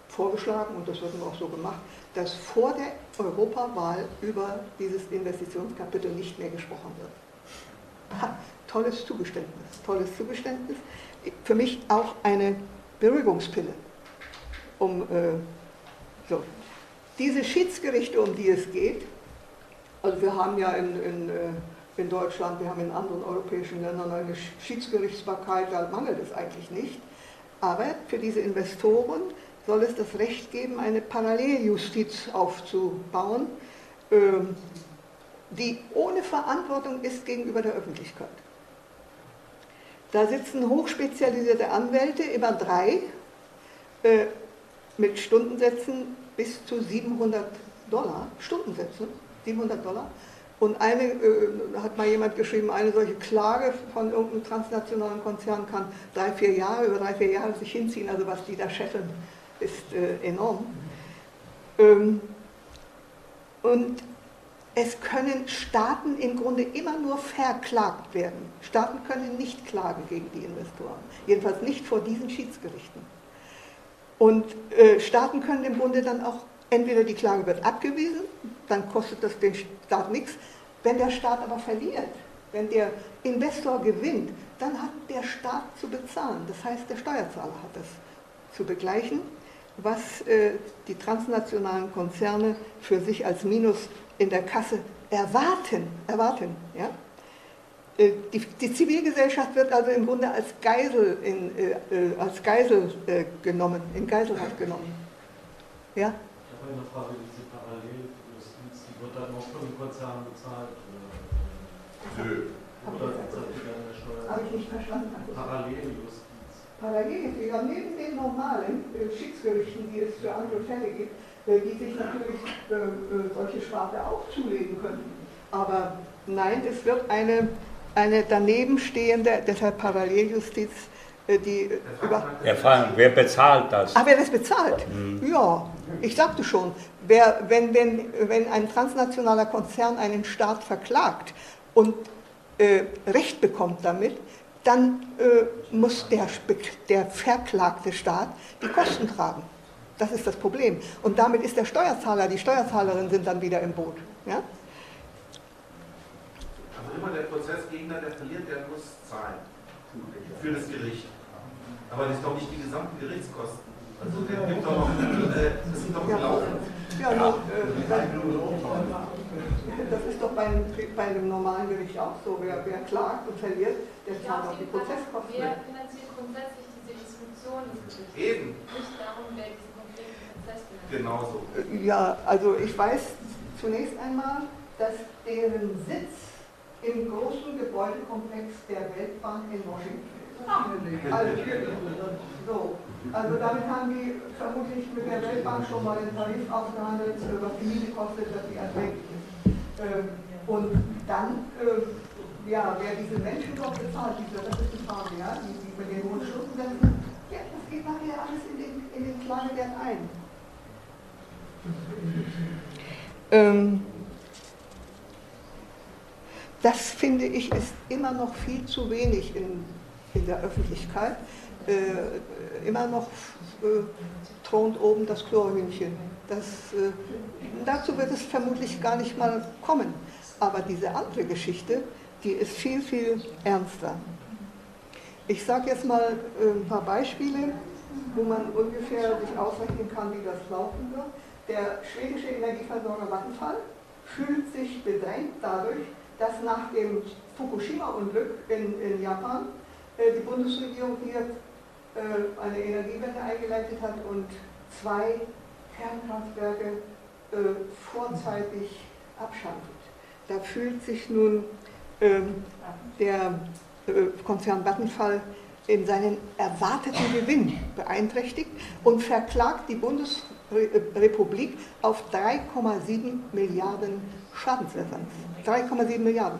vorgeschlagen, und das wird auch so gemacht, dass vor der Europawahl über dieses Investitionskapitel nicht mehr gesprochen wird. Ha, tolles Zugeständnis, tolles Zugeständnis. Für mich auch eine Beruhigungspille. Um, äh, so. Diese Schiedsgerichte, um die es geht, also wir haben ja in, in, äh, in Deutschland, wir haben in anderen europäischen Ländern eine Schiedsgerichtsbarkeit, da mangelt es eigentlich nicht. Aber für diese Investoren soll es das Recht geben, eine Paralleljustiz aufzubauen, ähm, die ohne Verantwortung ist gegenüber der Öffentlichkeit. Da sitzen hochspezialisierte Anwälte, immer drei, äh, mit Stundensätzen bis zu 700 Dollar, Stundensätze, 700 Dollar. Und eine, äh, hat mal jemand geschrieben, eine solche Klage von irgendeinem transnationalen Konzern kann drei, vier Jahre, über drei, vier Jahre sich hinziehen, also was die da scheffeln, ist äh, enorm. Ähm, und es können Staaten im Grunde immer nur verklagt werden. Staaten können nicht klagen gegen die Investoren, jedenfalls nicht vor diesen Schiedsgerichten. Und äh, Staaten können im Grunde dann auch, entweder die Klage wird abgewiesen, dann kostet das den Staat nichts. Wenn der Staat aber verliert, wenn der Investor gewinnt, dann hat der Staat zu bezahlen. Das heißt, der Steuerzahler hat das zu begleichen, was äh, die transnationalen Konzerne für sich als Minus in der Kasse erwarten. erwarten ja? Äh, die, die, Zivilgesellschaft wird also im Grunde als Geisel, in, äh, äh, als Geisel äh, genommen, in Geiselhaft genommen. Ja? Ich habe eine Frage, diese Paralleljustiz, die wird dann auch von den Konzernen bezahlt? Nö. Habe ich nicht verstanden. Paralleljustiz. Parallelkläger neben den normalen äh, Schiedsgerichten, die es für andere Fälle gibt, äh, die sich natürlich äh, äh, solche Strafe auch zulegen können. Aber nein, es wird eine, eine danebenstehende, deshalb Paralleljustiz, äh, die über. Ja, wer bezahlt das? Ah, wer das bezahlt? Mhm. Ja, ich sagte schon, wer, wenn, wenn, wenn ein transnationaler Konzern einen Staat verklagt und äh, Recht bekommt damit, dann äh, muss der, der verklagte Staat die Kosten tragen. Das ist das Problem. Und damit ist der Steuerzahler, die Steuerzahlerin sind dann wieder im Boot. Ja? Also immer der Prozessgegner, der verliert, der muss zahlen. Für das Gericht. Aber das ist doch nicht die gesamten Gerichtskosten. Also der gibt doch noch, äh, das sind doch gelaufen. Ja, ja. Nur, äh, das ist doch bei, bei einem normalen Gericht auch so. Wer, wer klagt und verliert, der zahlt auch die Prozesskosten. Wer finanziert grundsätzlich diese Gerichts? Eben. Nicht darum, wer diesen konkreten Prozess finanziert. Genauso. Ja, also ich weiß zunächst einmal, dass deren Sitz im großen Gebäudekomplex der Weltbank in Washington ist. Also, so. also damit haben die vermutlich mit der Weltbank schon mal den Tarif ausgehandelt, was die Miete kostet, dass die erträglich ist. Ähm, und dann, äh, ja, wer diese Menschen dort bezahlt, diese, das ist die Frage, ja, die, die mit den hohen Stundensätzen, ja, das geht nachher alles in den, in den Klagewert ein. Ähm, das finde ich ist immer noch viel zu wenig in, in der Öffentlichkeit. Äh, immer noch äh, thront oben das Chlorhühnchen. Das, äh, dazu wird es vermutlich gar nicht mal kommen. Aber diese andere Geschichte, die ist viel, viel ernster. Ich sage jetzt mal äh, ein paar Beispiele, wo man ungefähr sich ausrechnen kann, wie das laufen wird. Der schwedische Energieversorger Vattenfall fühlt sich bedrängt dadurch, dass nach dem Fukushima-Unglück in, in, Japan äh, die Bundesregierung hier äh, eine Energiewende eingeleitet hat und zwei Kernkraftwerke äh, vorzeitig abschaltet. Da fühlt sich nun ähm, der äh, Konzern Vattenfall in seinen erwarteten Gewinn beeinträchtigt und verklagt die Bundesrepublik auf 3,7 Milliarden Schadensersatz. 3,7 Milliarden.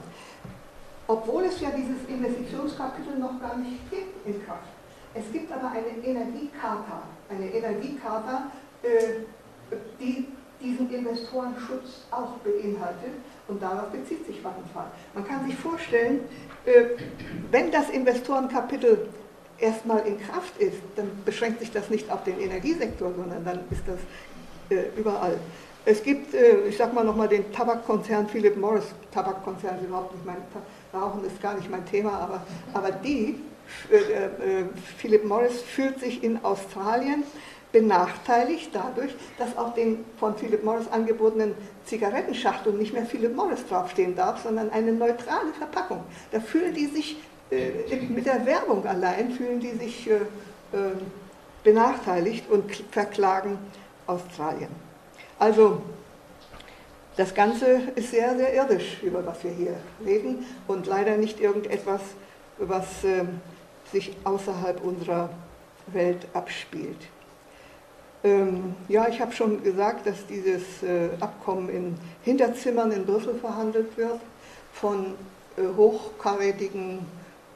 Obwohl es ja dieses Investitionskapitel noch gar nicht gibt in Kraft. Es gibt aber eine Energiecharta, eine Energiecharta, äh, die diesen Investorenschutz auch beinhaltet und darauf bezieht sich Vattenfall. Man kann sich vorstellen, äh, wenn das Investorenkapitel erstmal in Kraft ist, dann beschränkt sich das nicht auf den Energiesektor, sondern dann ist das äh, überall. Es gibt, ich sag mal nochmal den Tabakkonzern Philip Morris, Tabakkonzern ist überhaupt nicht mein, Rauchen ist gar nicht mein Thema, aber, aber die, Philip Morris fühlt sich in Australien benachteiligt dadurch, dass auf den von Philip Morris angebotenen Zigarettenschachteln nicht mehr Philip Morris draufstehen darf, sondern eine neutrale Verpackung. Da fühlen die sich äh, mit der Werbung allein fühlen die sich äh, äh, benachteiligt und verklagen Australien. Also das Ganze ist sehr, sehr irdisch, über was wir hier reden und leider nicht irgendetwas, was äh, sich außerhalb unserer Welt abspielt. Ähm, ja, ich habe schon gesagt, dass dieses äh, Abkommen in Hinterzimmern in Brüssel verhandelt wird von äh, hochkarätigen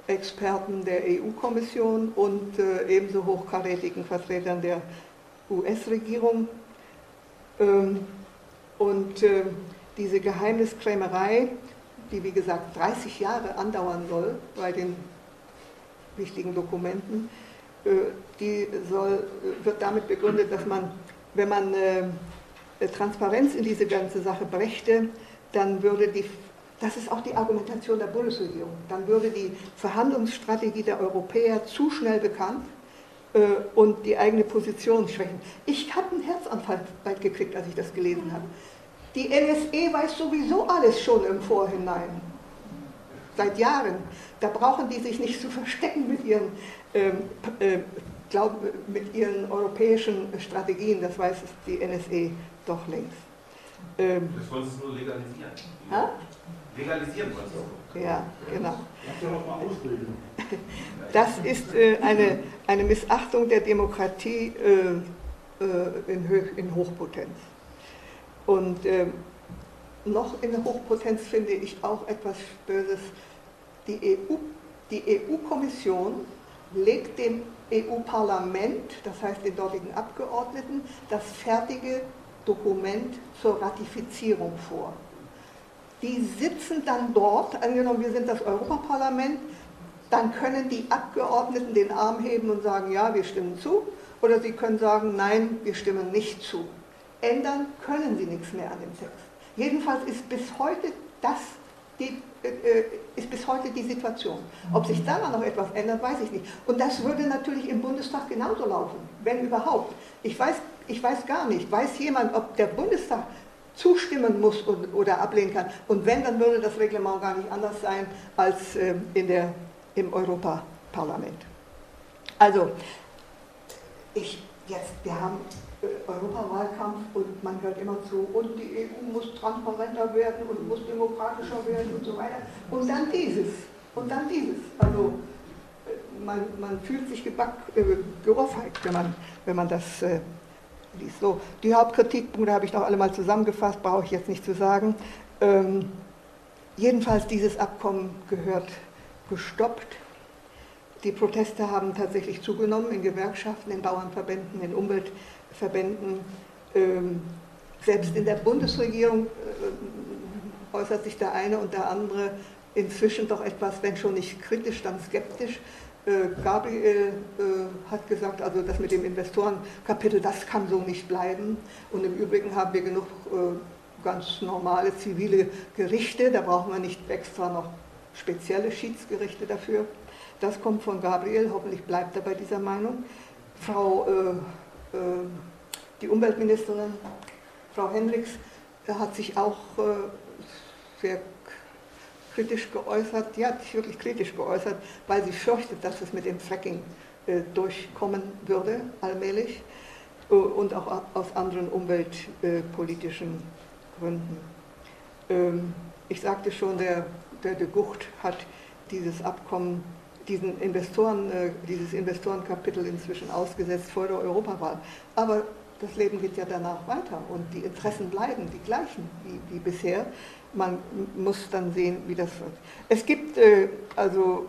Experten der EU-Kommission und äh, ebenso hochkarätigen Vertretern der US-Regierung. Ähm, und äh, diese Geheimniskrämerei, die wie gesagt 30 Jahre andauern soll bei den wichtigen Dokumenten, äh, die soll, wird damit begründet, dass man, wenn man äh, Transparenz in diese ganze Sache brächte, dann würde die, das ist auch die Argumentation der Bundesregierung, dann würde die Verhandlungsstrategie der Europäer zu schnell bekannt äh, und die eigene Position schwächen. Ich habe einen Herzanfall bald gekriegt, als ich das gelesen habe. Die NSE weiß sowieso alles schon im Vorhinein. Seit Jahren. Da brauchen die sich nicht zu verstecken mit ihren ähm, äh, glaub, mit ihren europäischen Strategien, das weiß die NSE doch längst. Ähm, das wollen Sie nur legalisieren. Ha? Legalisieren wollen Sie Ja, genau. (laughs) Das ist äh, eine, eine Missachtung der Demokratie äh, äh in, in, Hochpotenz. Und äh, noch in der Hochpotenz finde ich auch etwas Böses. Die EU, die EU-Kommission legt dem EU-Parlament, das heißt den dortigen Abgeordneten, das fertige Dokument zur Ratifizierung vor. Die sitzen dann dort, angenommen wir sind das Europaparlament, dann können die Abgeordneten den Arm heben und sagen, ja, wir stimmen zu, oder sie können sagen, nein, wir stimmen nicht zu. Ändern können sie nichts mehr an dem Text. Jedenfalls ist bis heute das die, äh, äh, ist bis heute die Situation. Ob sich daran noch etwas ändert, weiß ich nicht. Und das würde natürlich im Bundestag genauso laufen, wenn überhaupt. Ich weiß, ich weiß gar nicht, weiß jemand, ob der Bundestag zustimmen muss oder ablehnen kann. Und wenn, dann würde das Reglement gar nicht anders sein als äh, in der, im Europaparlament. Also, ich jetzt, wir haben Europawahlkampf und man hört immer zu, und die EU muss transparenter werden und muss demokratischer werden und so weiter. Und dann dieses, und dann dieses. Also äh, man, man fühlt sich geback, äh, geohrfeigt, wenn man, wenn man das äh. So, die Hauptkritikpunkte habe ich noch alle mal zusammengefasst, brauche ich jetzt nicht zu sagen. Ähm, jedenfalls, dieses Abkommen gehört gestoppt. Die Proteste haben tatsächlich zugenommen in Gewerkschaften, in Bauernverbänden, in Umwelt- Verbänden, ähm, selbst in der Bundesregierung äh, äußert sich der eine und der andere inzwischen doch etwas, wenn schon nicht kritisch, dann skeptisch. Äh, Gabriel äh, hat gesagt, also das mit dem Investorenkapitel, das kann so nicht bleiben. Und im Übrigen haben wir genug ganz normale zivile Gerichte, da brauchen wir nicht extra noch spezielle Schiedsgerichte dafür. Das kommt von Gabriel, hoffentlich bleibt er bei dieser Meinung. Frau äh, die Umweltministerin, Frau Hendricks, äh, hat sich auch äh, sehr kritisch geäußert, die hat sich wirklich kritisch geäußert, weil sie fürchtet, dass es mit dem Fracking durchkommen würde, allmählich, und auch aus anderen umweltpolitischen Gründen. Ähm, ich sagte schon, der, der de Gucht hat dieses Abkommen diesen Investoren, äh, dieses Investorenkapitel inzwischen ausgesetzt vor der Europawahl. Aber das Leben geht ja danach weiter und die Interessen bleiben die gleichen wie, wie bisher. Man muss dann sehen, wie das wird. Es gibt äh, also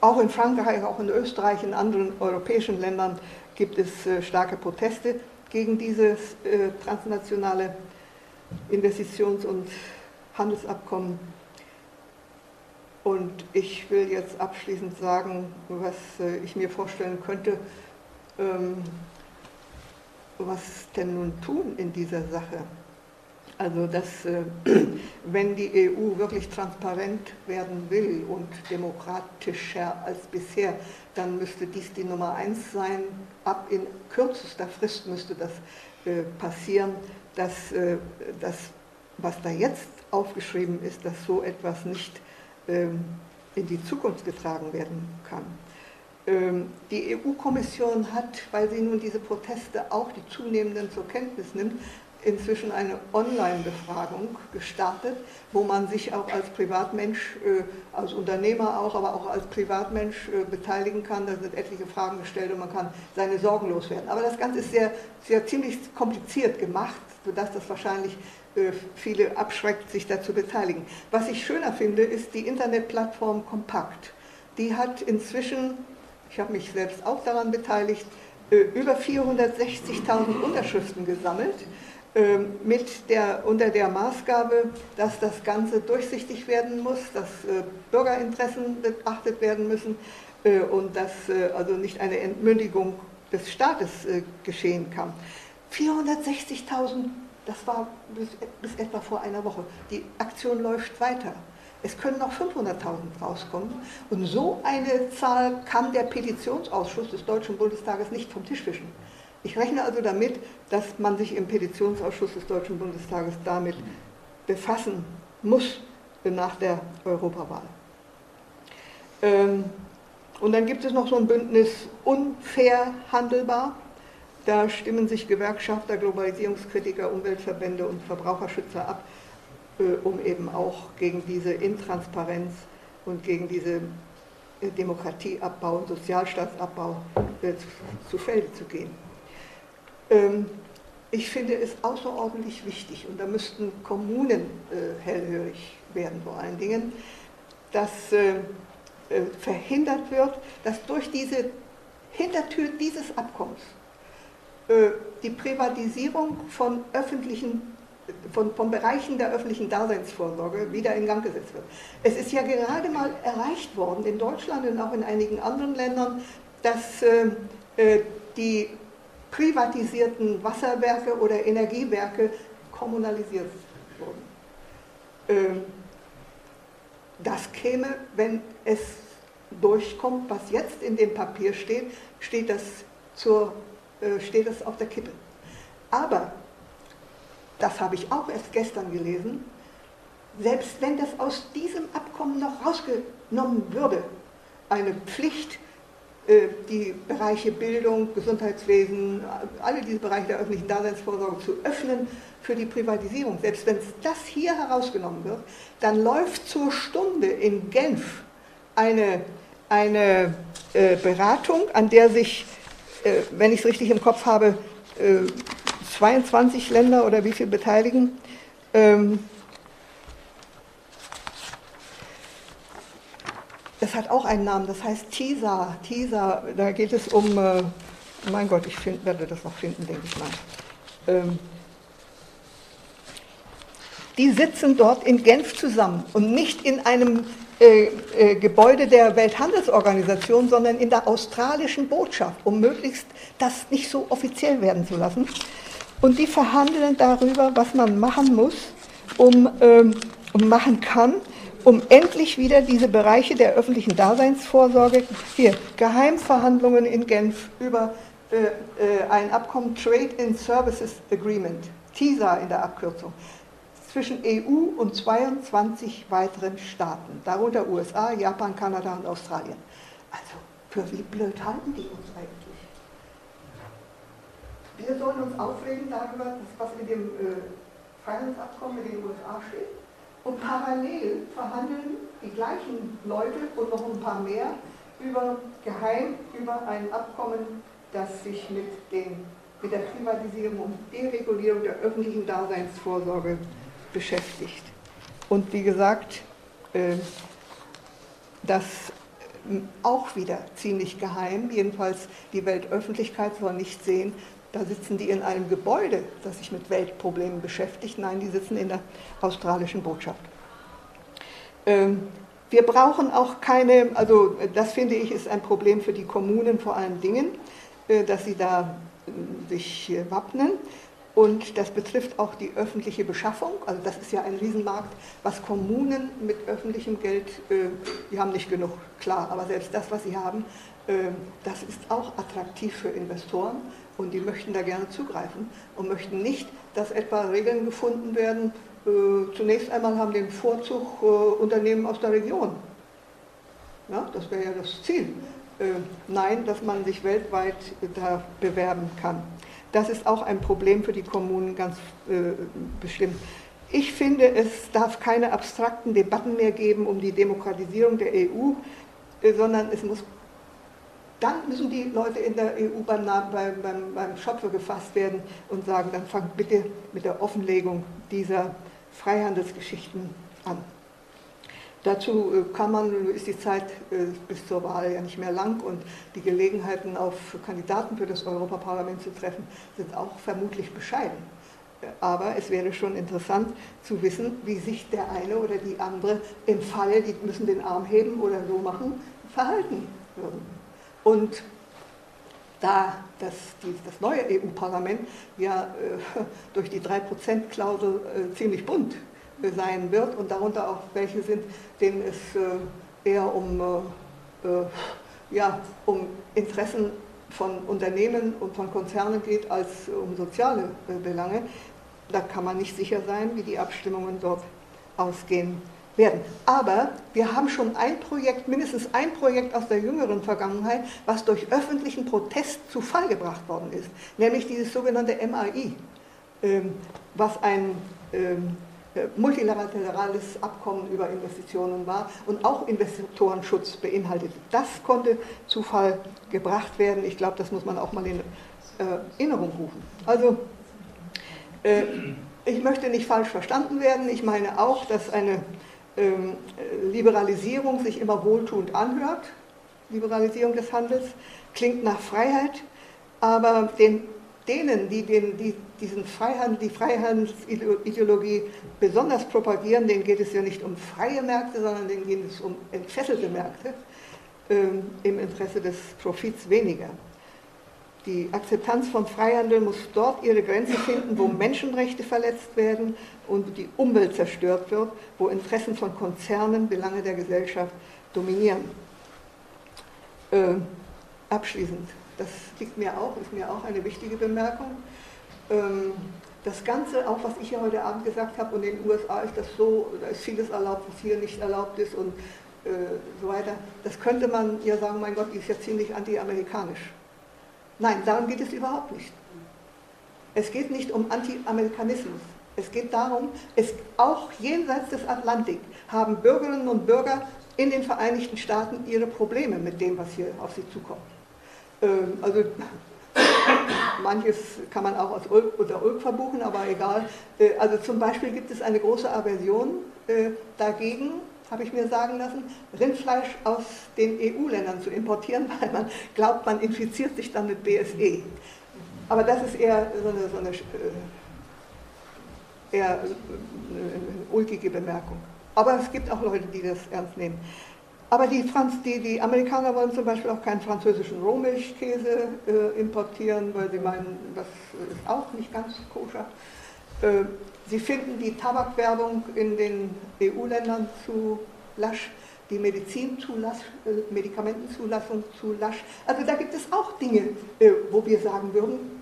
auch in Frankreich, auch in Österreich, in anderen europäischen Ländern gibt es äh, starke Proteste gegen dieses transnationale Investitions- und Handelsabkommen und ich will jetzt abschließend sagen, was äh, ich mir vorstellen könnte, ähm, was denn nun tun in dieser Sache. Also, dass äh, (clears throat) wenn die EU wirklich transparent werden will und demokratischer als bisher, dann müsste dies die Nummer eins sein. Ab in kürzester Frist müsste das äh, passieren, dass das, was da jetzt aufgeschrieben ist, dass so etwas nicht ähm, in die Zukunft getragen werden kann. Ähm, die EU-Kommission hat, weil sie nun diese Proteste auch die zunehmenden zur Kenntnis nimmt, inzwischen eine Online-Befragung gestartet, wo man sich auch als Privatmensch, äh, als Unternehmer auch, aber auch als Privatmensch äh, beteiligen kann. Da sind etliche Fragen gestellt und man kann seine Sorgen loswerden. Aber das Ganze ist sehr, sehr ziemlich kompliziert gemacht, sodass das wahrscheinlich äh, viele abschreckt, sich dazu beteiligen. Was ich schöner finde, ist die Internetplattform Kompakt. Die hat inzwischen, ich habe mich selbst auch daran beteiligt, über 460.000 Unterschriften gesammelt, mit der, unter der Maßgabe, dass das Ganze durchsichtig werden muss, dass äh, Bürgerinteressen beachtet werden müssen und dass also nicht eine Entmündigung des Staates geschehen kann. 460.000 das war bis, bis, etwa vor einer Woche. Die Aktion läuft weiter. Es können noch 500.000 rauskommen. Und so eine Zahl kann der Petitionsausschuss des Deutschen Bundestages nicht vom Tisch wischen. Ich rechne also damit, dass man sich im Petitionsausschuss des Deutschen Bundestages damit befassen muss nach der Europawahl. Ähm, und dann gibt es noch so ein Bündnis unfair handelbar. Da stimmen sich Gewerkschafter, Globalisierungskritiker, Umweltverbände und Verbraucherschützer ab, äh, um eben auch gegen diese Intransparenz und gegen diese äh, Demokratieabbau und Sozialstaatsabbau äh, zu Felde zu gehen. Ähm, ich finde es außerordentlich wichtig, und da müssten Kommunen hellhörig werden vor allen Dingen, dass verhindert wird, dass durch diese Hintertür dieses Abkommens die Privatisierung von öffentlichen von, von Bereichen der öffentlichen Daseinsvorsorge wieder in Gang gesetzt wird. Es ist ja gerade mal erreicht worden in Deutschland und auch in einigen anderen Ländern, dass äh, äh, die privatisierten Wasserwerke oder Energiewerke kommunalisiert wurden. Ähm, das käme, wenn es durchkommt, was jetzt in dem Papier steht, steht das, zur, äh, steht das auf der Kippe. Aber das habe ich auch erst gestern gelesen, selbst wenn das aus diesem Abkommen noch rausgenommen würde, eine Pflicht, die Bereiche Bildung, Gesundheitswesen, alle diese Bereiche der öffentlichen Daseinsvorsorge zu öffnen für die Privatisierung, selbst wenn das hier herausgenommen wird, dann läuft zur Stunde in Genf eine, eine äh, Beratung, an der sich, äh, wenn ich es richtig im Kopf habe, 22 Länder oder wie viel beteiligen. Ähm, das hat auch einen Namen, das heißt TISA. TISA, da geht es um, äh, mein Gott, ich find, werde das noch finden, denke ich mal. Ähm, die sitzen dort in Genf zusammen und nicht in einem äh, äh, Gebäude der Welthandelsorganisation, sondern in der australischen Botschaft, um möglichst das nicht so offiziell werden zu lassen. Und die verhandeln darüber, was man machen muss, um, ähm, um machen kann, um endlich wieder diese Bereiche der öffentlichen Daseinsvorsorge, hier Geheimverhandlungen in Genf über äh, äh, ein Abkommen Trade in Services Agreement, TISA in der Abkürzung, zwischen EU und 22 weiteren Staaten, darunter USA, Japan, Kanada und Australien. Also, für wie blöd halten die uns eigentlich? Wir sollen uns aufregen darüber, was in dem äh, Freihandelsabkommen mit den USA steht. Und parallel verhandeln die gleichen Leute und noch ein paar mehr über geheim über ein Abkommen, das sich mit, den, mit der Privatisierung und Deregulierung der öffentlichen Daseinsvorsorge beschäftigt. Und wie gesagt, äh, das auch wieder ziemlich geheim, jedenfalls die Weltöffentlichkeit soll nicht sehen, da sitzen die in einem Gebäude, das sich mit Weltproblemen beschäftigt. Nein, die sitzen in der australischen Botschaft. Ähm, wir brauchen auch keine, also das finde ich ist ein Problem für die Kommunen vor allen Dingen, äh, dass sie da äh, sich wappnen. Und das betrifft auch die öffentliche Beschaffung. Also das ist ja ein Riesenmarkt, was Kommunen mit öffentlichem Geld, äh, die haben nicht genug, klar, aber selbst das, was sie haben, das ist auch attraktiv für Investoren und die möchten da gerne zugreifen und möchten nicht, dass etwa Regeln gefunden werden. Äh, zunächst einmal haben den Vorzug äh, Unternehmen aus der Region. Ja, das wäre ja das Ziel. Äh, nein, dass man sich weltweit da bewerben kann. Das ist auch ein Problem für die Kommunen ganz äh, bestimmt. Ich finde, es darf keine abstrakten Debatten mehr geben um die Demokratisierung der EU, äh, sondern es muss dann müssen die Leute in der EU beim, beim, beim, beim Schopfe gefasst werden und sagen, dann fangt bitte mit der Offenlegung dieser Freihandelsgeschichten an. Dazu äh, kann man, ist die Zeit äh, bis zur Wahl ja nicht mehr lang und die Gelegenheiten auf Kandidaten für das Europaparlament zu treffen, sind auch vermutlich bescheiden. Aber es wäre schon interessant zu wissen, wie sich der eine oder die andere im Falle, die müssen den Arm heben oder so machen, verhalten würden. Und da das, das neue EU-Parlament ja äh, durch die 3%-Klausel äh, ziemlich bunt äh, sein wird und darunter auch welche sind, denen es eher um, ja, um Interessen von Unternehmen und von Konzernen geht als um soziale Belange, da kann man nicht sicher sein, wie die Abstimmungen dort ausgehen werden. Aber wir haben schon ein Projekt, mindestens ein Projekt aus der jüngeren Vergangenheit, was durch öffentlichen Protest zu Fall gebracht worden ist, nämlich dieses sogenannte MAI, ähm, was ein ähm, äh, multilaterales Abkommen über Investitionen war und auch Investorenschutz beinhaltet. Das konnte zu Fall gebracht werden. Ich glaube, das muss man auch mal in äh, Erinnerung rufen. Also, äh, ich möchte nicht falsch verstanden werden. Ich meine auch, dass eine Liberalisierung sich immer wohltuend anhört. Liberalisierung des Handels klingt nach Freiheit, aber den, denen, die, den, die diesen Freihandel, die Freihandelsideologie besonders propagieren, denen geht es ja nicht um freie Märkte, sondern denen geht es um entfesselte Märkte, ähm, im Interesse des Profits weniger. Die Akzeptanz von Freihandel muss dort ihre Grenze finden, wo Menschenrechte verletzt werden und die Umwelt zerstört wird, wo Interessen von Konzernen Belange der Gesellschaft dominieren. Äh, abschließend, das liegt mir auch, ist mir auch eine wichtige Bemerkung. Ähm, das Ganze, auch was ich hier heute Abend gesagt habe, und in den USA ist das so, da ist vieles erlaubt, was hier nicht erlaubt ist und äh, so weiter, das könnte man ja sagen, mein Gott, die ist ja ziemlich anti-amerikanisch. Nein, darum geht es überhaupt nicht. Es geht nicht um Anti-Amerikanismus. Es geht darum, es, auch jenseits des Atlantik haben Bürgerinnen und Bürger in den Vereinigten Staaten ihre Probleme mit dem, was hier auf sie zukommt. Ähm, also (coughs) manches kann man auch als Ulk oder Ulk verbuchen, aber egal. Äh, also zum Beispiel gibt es eine große Aversion äh, dagegen, habe ich mir sagen lassen, Rindfleisch aus den EU-Ländern zu importieren, (laughs) weil man glaubt, man infiziert sich dann mit BSE. Aber das ist eher so eine, so eine äh, eher eine ulkige Bemerkung. Aber es gibt auch Leute, die das ernst nehmen. Aber die, Franz, die, die Amerikaner wollen zum Beispiel auch keinen französischen Rohmilchkäse äh, importieren, weil sie meinen, das ist auch nicht ganz koscher. Äh, Sie finden die Tabakwerbung in den EU-Ländern zu lasch, die Medizinzulass, äh, Medikamentenzulassung zu lasch. Also da gibt es auch Dinge, äh, wo wir sagen würden,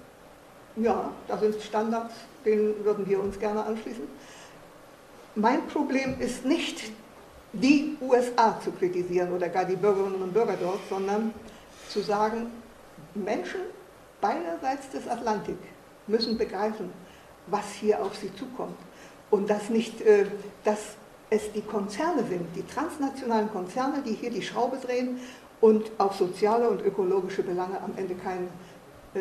ja, da sind Standards, denen würden wir uns gerne anschließen. Mein Problem ist nicht, die USA zu kritisieren oder gar die Bürgerinnen und Bürger dort, sondern zu sagen, Menschen beiderseits des Atlantik müssen begreifen, was hier auf sie zukommt. Und dass nicht, äh, dass es die Konzerne sind, die transnationalen Konzerne, die hier die Schraube drehen und auf soziale und ökologische Belange am Ende kein, äh,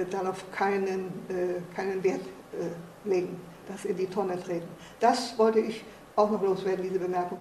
darauf keinen, äh, keinen Wert legen, das in die Tonne treten. Das wollte ich auch noch loswerden, diese Bemerkung.